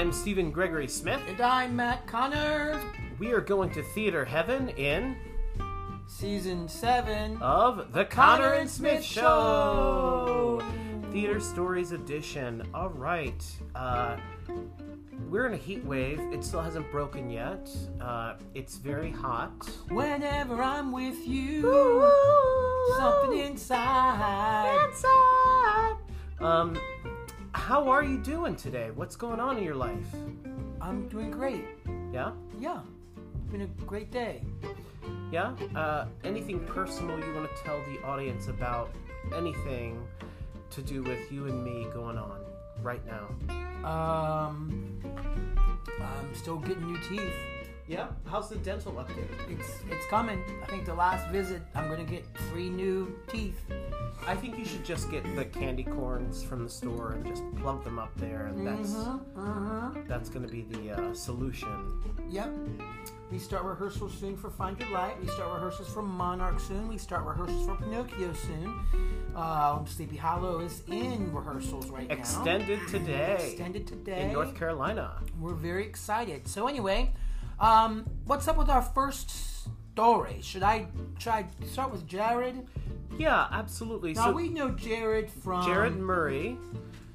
I'm Stephen Gregory Smith. And I'm Matt Conner. We are going to Theater Heaven in season seven of The Conner and Smith Show. Theater Stories Edition. All right. Uh, we're in a heat wave. It still hasn't broken yet. Uh, it's very hot. Whenever I'm with you, Ooh, something inside. Inside. Um, how are you doing today? What's going on in your life? I'm doing great. Yeah? Yeah. It's been a great day. Yeah? Uh, anything personal you want to tell the audience about anything to do with you and me going on right now? Um, I'm still getting new teeth. Yeah. How's the dental update? It's it's coming. I think the last visit I'm gonna get three new teeth. I think you should just get the candy corns from the store and just plug them up there, and that's mm-hmm, mm-hmm. that's going to be the uh, solution. Yep. We start rehearsals soon for Find Your Light. We start rehearsals for Monarch soon. We start rehearsals for Pinocchio soon. Um, Sleepy Hollow is in rehearsals right Extended now. Extended today. Extended today in North Carolina. We're very excited. So anyway, um, what's up with our first story? Should I try start with Jared? Yeah, absolutely. Now so, we know Jared from Jared Murray.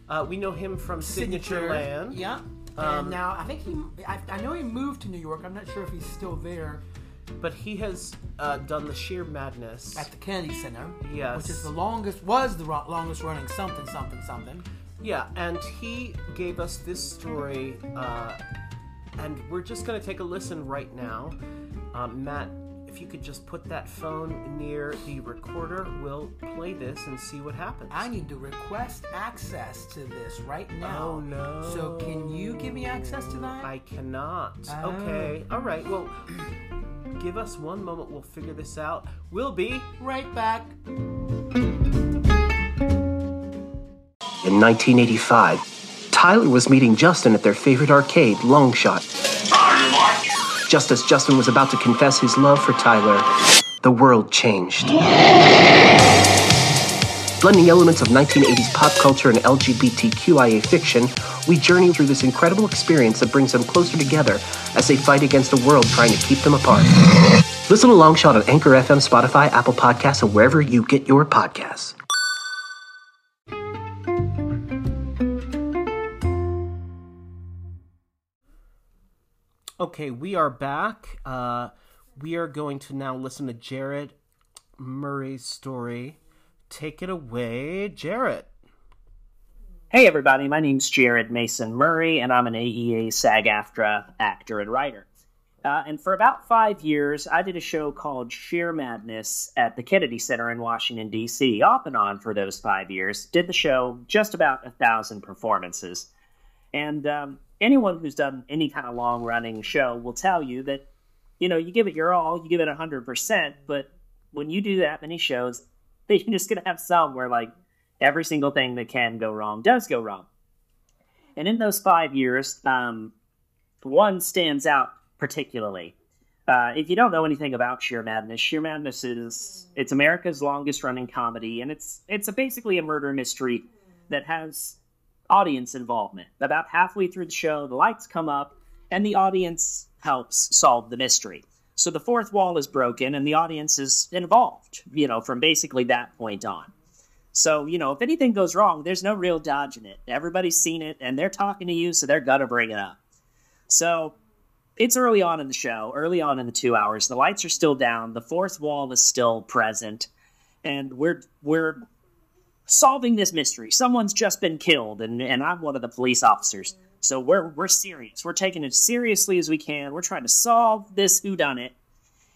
Uh, we know him from Signature, Signature Land. Yeah. Um, and now I think he, I, I, know he moved to New York. I'm not sure if he's still there. But he has uh, done the Sheer Madness at the Kennedy Center. Yes, which is the longest, was the longest running something something something. Yeah, and he gave us this story, uh, and we're just going to take a listen right now. Um, Matt if you could just put that phone near the recorder, we'll play this and see what happens. I need to request access to this right now. Oh no. So can you give me access to that? I cannot. Oh. Okay. All right. Well, give us one moment. We'll figure this out. We'll be right back. In 1985, Tyler was meeting Justin at their favorite arcade, Longshot. Just as Justin was about to confess his love for Tyler, the world changed. Blending elements of 1980s pop culture and LGBTQIA fiction, we journey through this incredible experience that brings them closer together as they fight against a world trying to keep them apart. Listen to Longshot on Anchor FM, Spotify, Apple Podcasts, and wherever you get your podcasts. Okay, we are back. Uh, we are going to now listen to Jared Murray's story. Take it away, Jared. Hey, everybody. My name's Jared Mason Murray, and I'm an AEA SAG AFTRA actor and writer. Uh, and for about five years, I did a show called Sheer Madness at the Kennedy Center in Washington, D.C., off and on for those five years. Did the show just about a thousand performances. And um, anyone who's done any kind of long running show will tell you that, you know, you give it your all, you give it 100%, but when you do that many shows, you're just going to have some where, like, every single thing that can go wrong does go wrong. And in those five years, um, one stands out particularly. Uh, if you don't know anything about Sheer Madness, Sheer Madness is it's America's longest running comedy, and it's it's a, basically a murder mystery that has audience involvement. About halfway through the show, the lights come up and the audience helps solve the mystery. So the fourth wall is broken and the audience is involved, you know, from basically that point on. So, you know, if anything goes wrong, there's no real dodging it. Everybody's seen it and they're talking to you, so they're going to bring it up. So it's early on in the show, early on in the two hours. The lights are still down, the fourth wall is still present, and we're we're solving this mystery. Someone's just been killed, and, and I'm one of the police officers. So we're we're serious. We're taking it seriously as we can. We're trying to solve this whodunit.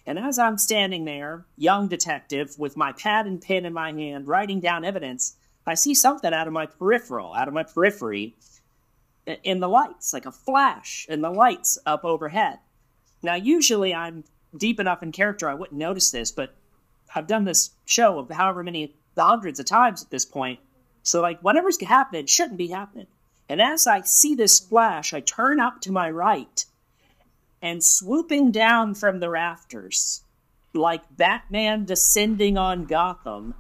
And as I'm standing there, young detective, with my pad and pen in my hand, writing down evidence, I see something out of my peripheral, out of my periphery, in the lights, like a flash in the lights up overhead. Now, usually I'm deep enough in character I wouldn't notice this, but I've done this show of however many hundreds of times at this point. So, like, whatever's happening shouldn't be happening. And as I see this flash, I turn up to my right, and swooping down from the rafters, like Batman descending on Gotham,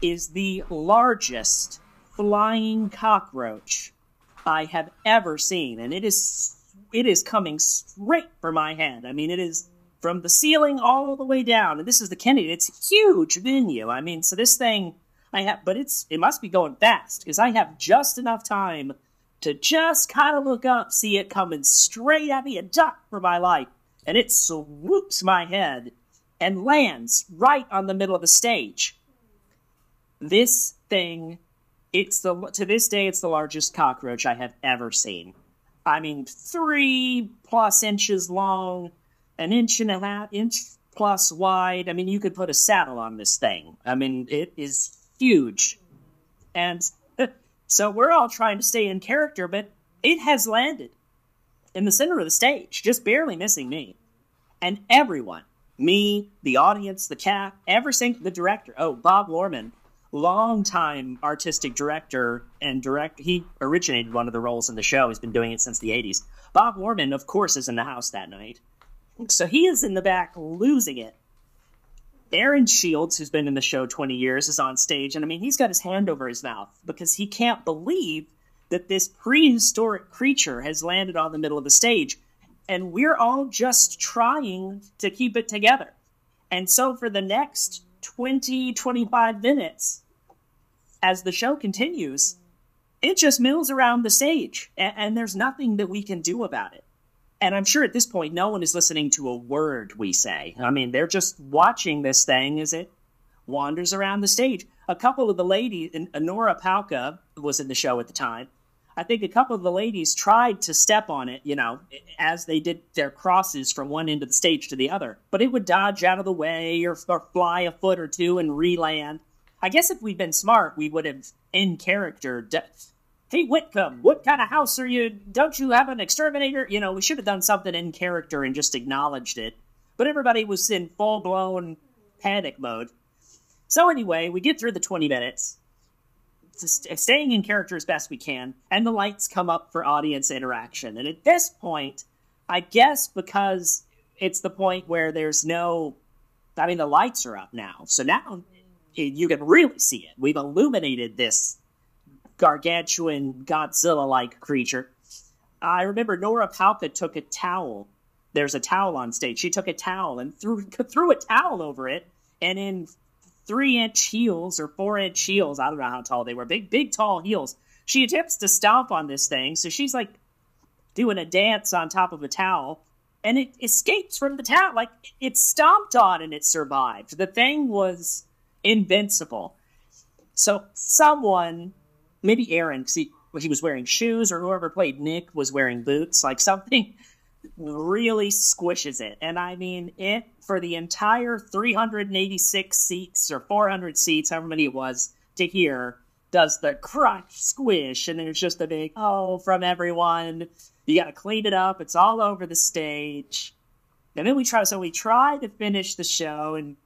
is the largest flying cockroach I have ever seen, and it is it is coming straight for my head. I mean, it is from the ceiling all the way down, and this is the Kennedy. It's huge venue. I mean, so this thing I have, but it's it must be going fast because I have just enough time to just kind of look up, see it coming straight at me, and duck for my life, and it swoops my head and lands right on the middle of the stage. This thing, it's the to this day, it's the largest cockroach I have ever seen. I mean, three plus inches long, an inch and a half, inch plus wide. I mean, you could put a saddle on this thing. I mean, it is huge. And so we're all trying to stay in character, but it has landed in the center of the stage, just barely missing me. And everyone, me, the audience, the cat, every single, the director, oh, Bob Lorman, longtime artistic director and direct, he originated one of the roles in the show. He's been doing it since the 80s. Bob Lorman, of course, is in the house that night. So he is in the back losing it. Aaron Shields, who's been in the show 20 years, is on stage, and I mean, he's got his hand over his mouth because he can't believe that this prehistoric creature has landed on the middle of the stage, and we're all just trying to keep it together. And so for the next 20, 25 minutes, as the show continues, it just mills around the stage, and, and there's nothing that we can do about it. And I'm sure at this point, no one is listening to a word we say. I mean, they're just watching this thing as it wanders around the stage. A couple of the ladies, Nora Palka was in the show at the time. I think a couple of the ladies tried to step on it, you know, as they did their crosses from one end of the stage to the other, but it would dodge out of the way or, or fly a foot or two and re-land. I guess if we'd been smart, we would have in character de- hey Whitcomb, what kind of house are you? Don't you have an exterminator? You know, we should have done something in character and just acknowledged it. But everybody was in full blown panic mode. So anyway, we get through the 20 minutes, staying in character as best we can, and the lights come up for audience interaction. And at this point, I guess because it's the point where there's no, I mean, the lights are up now. So now you can really see it. We've illuminated this gargantuan Godzilla like creature. I remember Nora Palka took a towel. There's a towel on stage. She took a towel and threw threw a towel over it, and in three inch heels or four inch heels, I don't know how tall they were, big, big, tall heels. She attempts to stomp on this thing, so she's like doing a dance on top of a towel, and it escapes from the towel. Like it stomped on and it survived. The thing was invincible. So someone maybe Aaron, because he, he was wearing shoes, or whoever played Nick was wearing boots. Like something really squishes it. And I mean, it for the entire 386 seats or 400 seats, however many it was, to hear does the crunch squish, and there's just a big oh from everyone. You got to clean it up. It's all over the stage. And then we try, so we try to finish the show and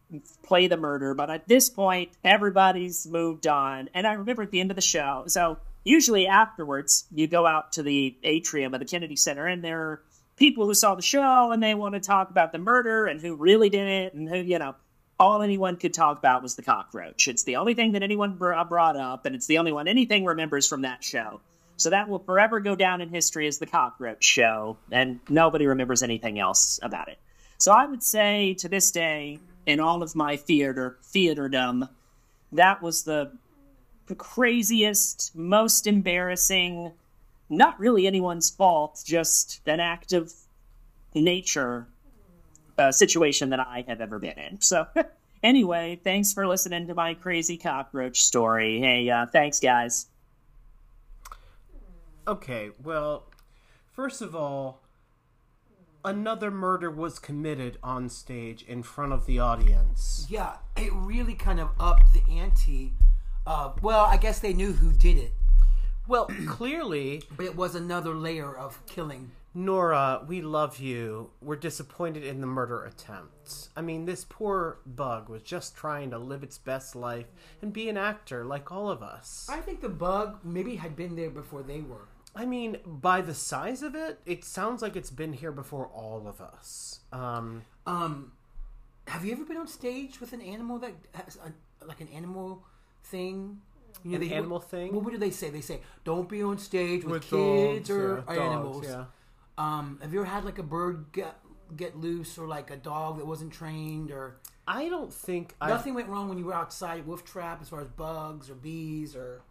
play the murder, but at this point, everybody's moved on. And I remember at the end of the show, so usually afterwards, you go out to the atrium of the Kennedy Center, and there are people who saw the show and they want to talk about the murder and who really did it and who, you know, all anyone could talk about was the cockroach. It's the only thing that anyone uh, brought up, and it's the only one anything remembers from that show. So that will forever go down in history as the cockroach show, and nobody remembers anything else about it. So I would say to this day, in all of my theater theaterdom, that was the, craziest, most embarrassing, not really anyone's fault, just an act of nature uh, situation that I have ever been in. So, anyway, thanks for listening to my crazy cockroach story. Hey, uh, thanks, guys. Okay, well, first of all, another murder was committed on stage in front of the audience. Yeah, it really kind of upped the ante. Uh, well, I guess they knew who did it. Well, clearly. But it was another layer of killing. Nora, we love you. We're disappointed in the murder attempt. I mean, this poor bug was just trying to live its best life and be an actor like all of us. I think the bug maybe had been there before they were. I mean, by the size of it, it sounds like it's been here before all of us. Um, um, have you ever been on stage with an animal that has a, like an animal thing? You know, An they- animal thing? What, what do they say? They say don't be on stage with, With kids dogs, or yeah, dogs, animals. yeah. Um, have you ever had like a bird get get loose or like a dog that wasn't trained or I don't think I nothing went wrong when you were outside wolf trap as far as bugs or bees or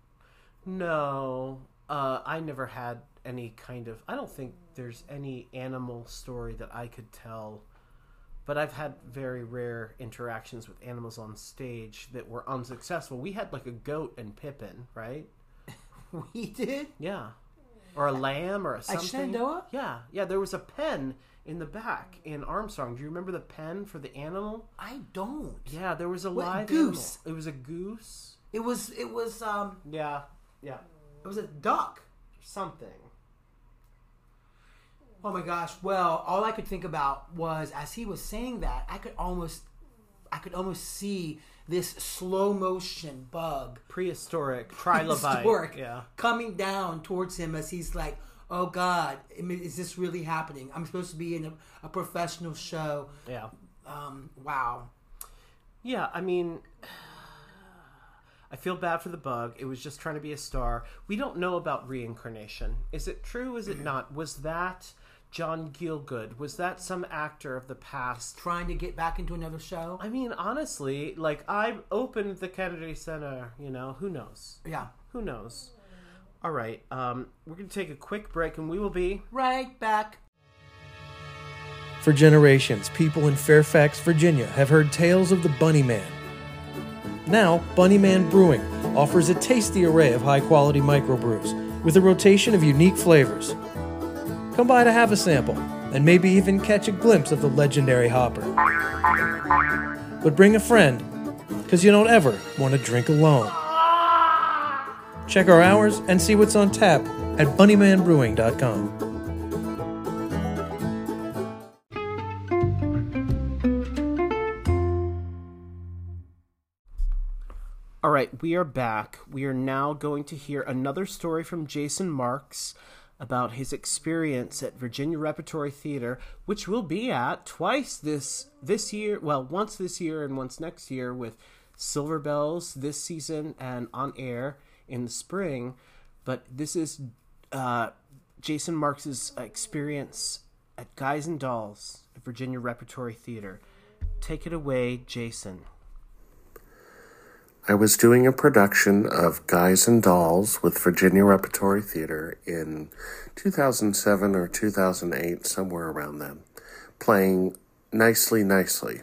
No, uh, I never had any kind of. I don't think there's any animal story that I could tell, but I've had very rare interactions with animals on stage that were unsuccessful. We had like a goat and Pippin, right? we did. Yeah, or a lamb or a something. Shenandoah? Yeah, yeah. There was a pen in the back in Armstrong. Do you remember the pen for the animal? I don't. Yeah, there was a What, live goose? animal. It was a goose. It was it was um Yeah, yeah, it was a duck. something. Oh my gosh. Well, all I could think about was as he was saying that, I could almost I could almost see this slow motion bug Prehistoric trilobite. historic Yeah. coming down towards him as he's like, "Oh God, is this really happening? I'm supposed to be in a, a professional show." Yeah. Um, wow. Yeah, I mean, I feel bad for the bug. It was just trying to be a star. We don't know about reincarnation. Is it true? Is it not? Was that John Gielgud? Was that some actor of the past? Trying to get back into another show. I mean, honestly, like I opened the Kennedy Center. You know, who knows? Yeah. Who knows? All right, um, we're gonna take a quick break, and we will be Right back. For generations, people in Fairfax, Virginia have heard tales of the Bunny Man. Now, Bunnyman Brewing offers a tasty array of high quality microbrews with a rotation of unique flavors. Come by to have a sample and maybe even catch a glimpse of the legendary hopper. But bring a friend, because you don't ever want to drink alone. Check our hours and see what's on tap at bunnymanbrewing.com. All right, we are back. We are now going to hear another story from Jason Marks about his experience at Virginia Repertory Theater, which we'll be at twice this this year. Well, once this year and once next year with Silver Bells this season and on air in the spring. But this is uh, Jason Marks's experience at Guys and Dolls at Virginia Repertory Theater. Take it away, Jason. I was doing a production of Guys and Dolls with Virginia Repertory Theater in 2007 or 2008, somewhere around then, playing Nicely Nicely.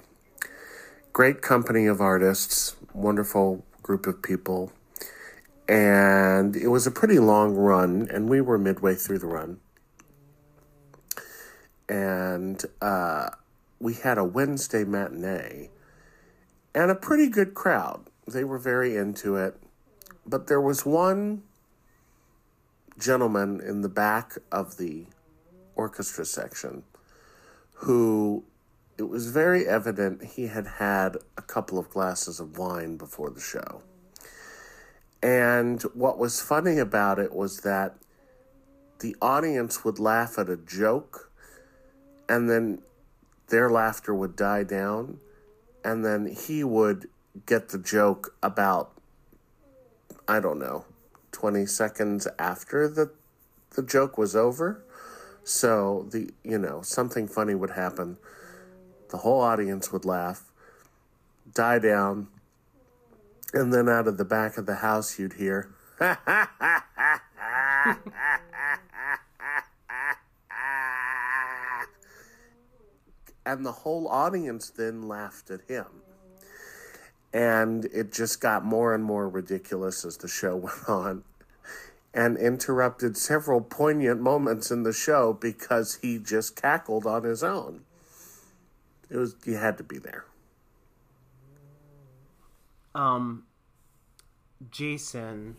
Great company of artists, wonderful group of people, and it was a pretty long run, and we were midway through the run. And uh, we had a Wednesday matinee and a pretty good crowd. They were very into it. But there was one gentleman in the back of the orchestra section who it was very evident he had had a couple of glasses of wine before the show. And what was funny about it was that the audience would laugh at a joke and then their laughter would die down and then he would get the joke about I don't know 20 seconds after the the joke was over. So the you know something funny would happen. The whole audience would laugh die down and then out of the back of the house you'd hear and the whole audience then laughed at him and it just got more and more ridiculous as the show went on and interrupted several poignant moments in the show because he just cackled on his own it was you had to be there Um, Jason,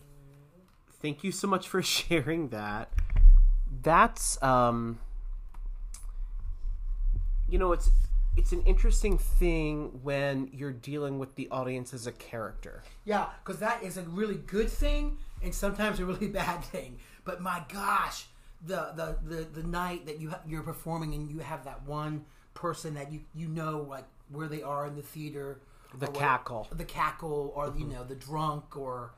thank you so much for sharing that. That's um, you know, it's it's an interesting thing when you're dealing with the audience as a character. Yeah, because that is a really good thing and sometimes a really bad thing. But my gosh, the the the, the night that you ha- you're performing and you have that one person that you you know like where they are in the theater, The or what- cackle. the cackle, or you know the drunk, or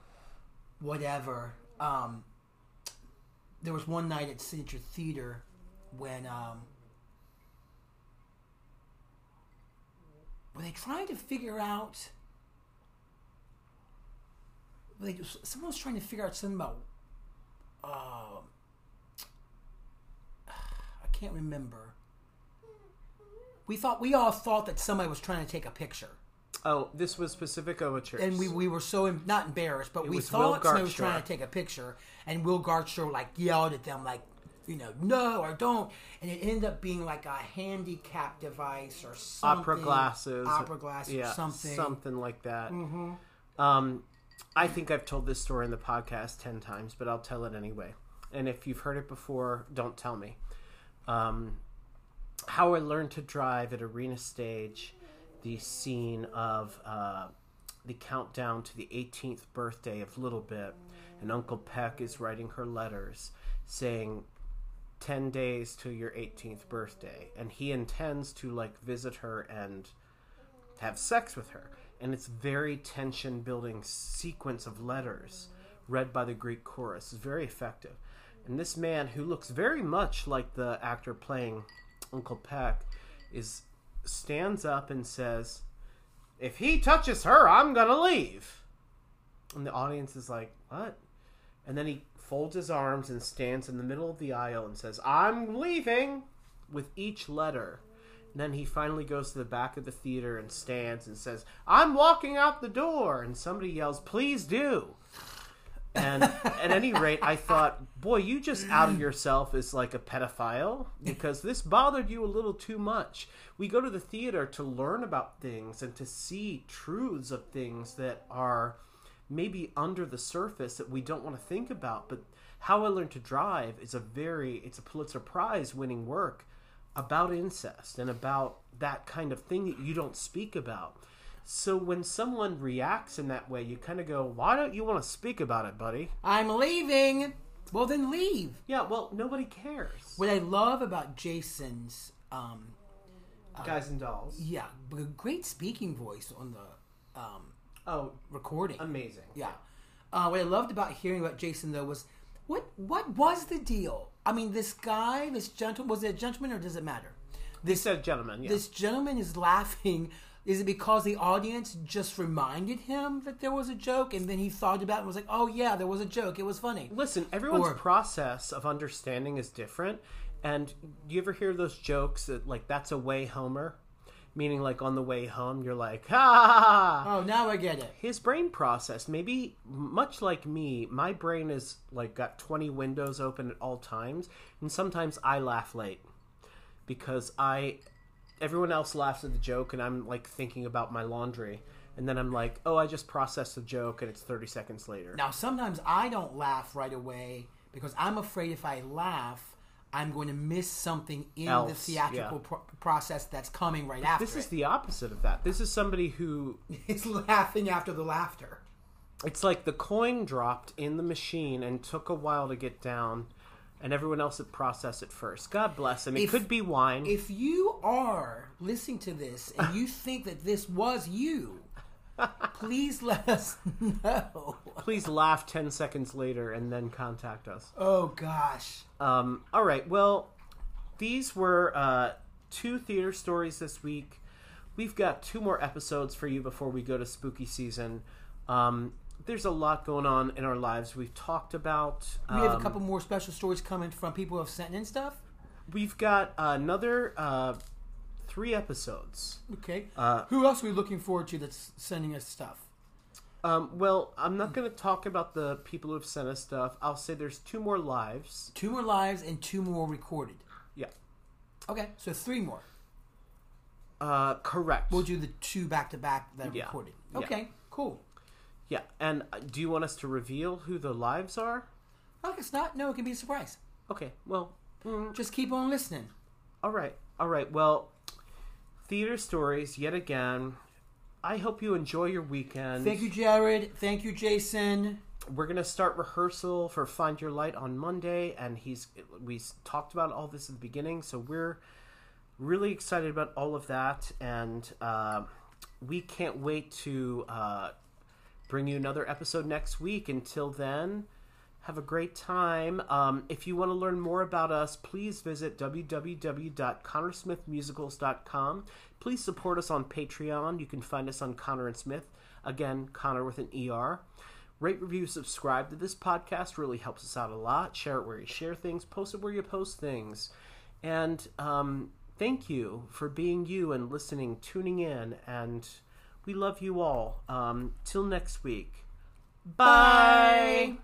whatever. Um, there was one night at Signature Theater when um, were they trying to figure out? were They, someone was trying to figure out something about. Uh, I can't remember. We thought we all thought that somebody was trying to take a picture, Oh, this was Pacific Overtures. and we, we were so em- not embarrassed, but we thought somebody was trying to take a picture, and Will Gartshore like yelled at them like, you know, no or don't, and it ended up being like a handicap device or something, opera glasses, opera glasses, yeah, or something. something like that. Um, I think I've told this story in the podcast ten times, but I'll tell it anyway. And if you've heard it before, don't tell me. Um, how I learned to drive at Arena Stage, the scene of uh, the countdown to the 18th birthday of Little Bit, and Uncle Peck is writing her letters saying 10 days to your 18th birthday and he intends to like visit her and have sex with her. And it's very tension building sequence of letters read by the greek chorus. Is very effective. And this man who looks very much like the actor playing uncle peck is stands up and says if he touches her i'm gonna leave. And the audience is like what and then he folds his arms and stands in the middle of the aisle and says, I'm leaving with each letter. And then he finally goes to the back of the theater and stands and says, I'm walking out the door. And somebody yells, Please do. And at any rate, I thought, boy, you just outed yourself as like a pedophile because this bothered you a little too much. We go to the theater to learn about things and to see truths of things that are maybe under the surface that we don't want to think about. But How I Learned to Drive is a very, it's a Pulitzer Prize winning work about incest and about that kind of thing that you don't speak about. So when someone reacts in that way, you kind of go, "Why don't you want to speak about it, buddy?" I'm leaving. Well, then leave. Yeah, well, nobody cares. What I love about Jason's, um, Guys and dolls. yeah, b- great speaking voice on the um, Oh, recording. amazing. Yeah. Uh, what I loved about hearing about Jason though was what what was the deal? I mean, this guy, this gentleman, was it a gentleman or does it matter? This said, gentlemen. Yeah. This gentleman is laughing. Is it because the audience just reminded him that there was a joke, and then he thought about it and was like, "Oh yeah, there was a joke. It was funny." Listen, everyone's Or- process of understanding is different. And you ever hear those jokes that, like, that's a way Homer? Meaning, like, on the way home, you're like, ha ha. Oh, now I get it. His brain process, maybe much like me, my brain is, like, got 20 windows open at all times. And sometimes I laugh late because I. Everyone else laughs at the joke, and I'm, like, thinking about my laundry. And then I'm like, oh, I just processed the joke, and it's 30 seconds later. Now, sometimes I don't laugh right away because I'm afraid if I laugh, I'm going to miss something in Else, the theatrical yeah. pro- process that's coming right after. This is it. the opposite of that. This is somebody who it's laughing after the laughter. it's like the coin dropped in the machine and took a while to get down, and everyone else had processed it first. God bless him. It If- could be wine. If you are listening to this and you think that this was you, please let us know. Please laugh ten seconds later and then contact us. Oh gosh. Um, all right. Well, these were uh, two theater stories this week. We've got two more episodes for you before we go to spooky season. Um, there's a lot going on in our lives. We've talked about. We have a um, couple more special stories coming from people who have sent in stuff. We've got another uh, three episodes. Okay. Uh, who else are we looking forward to that's sending us stuff? Um, well, I'm not going to talk about the people who have sent us stuff. I'll say there's two more lives. Two more lives and two more recorded. Yeah. Okay, so three more. Uh, correct. We'll do the two back to back that are Yeah. recorded. Yeah. Okay, cool. yeah. And uh, do you want us to reveal who the lives are? Well, it's not. No, it can be a surprise. Okay. Well, mm, Just keep on listening. all right. All right. Well, theater stories yet again. I hope you enjoy your weekend. Thank you, Jared. Thank you, Jason. We're gonna start rehearsal for Find Your Light on Monday, and he's we talked about all this at the beginning, so we're really excited about all of that, and uh, we can't wait to uh, bring you another episode next week. Until then, have a great time. Um, if you want to learn more about us, please visit www.connersmithmusicals.com. Please support us on Patreon. You can find us on Conner and Smith. Again, Conner with an ER. Rate, review, subscribe to this podcast really helps us out a lot. Share it where you share things, post it where you post things. And um, thank you for being you and listening, tuning in. And we love you all. Um, till next week. Bye.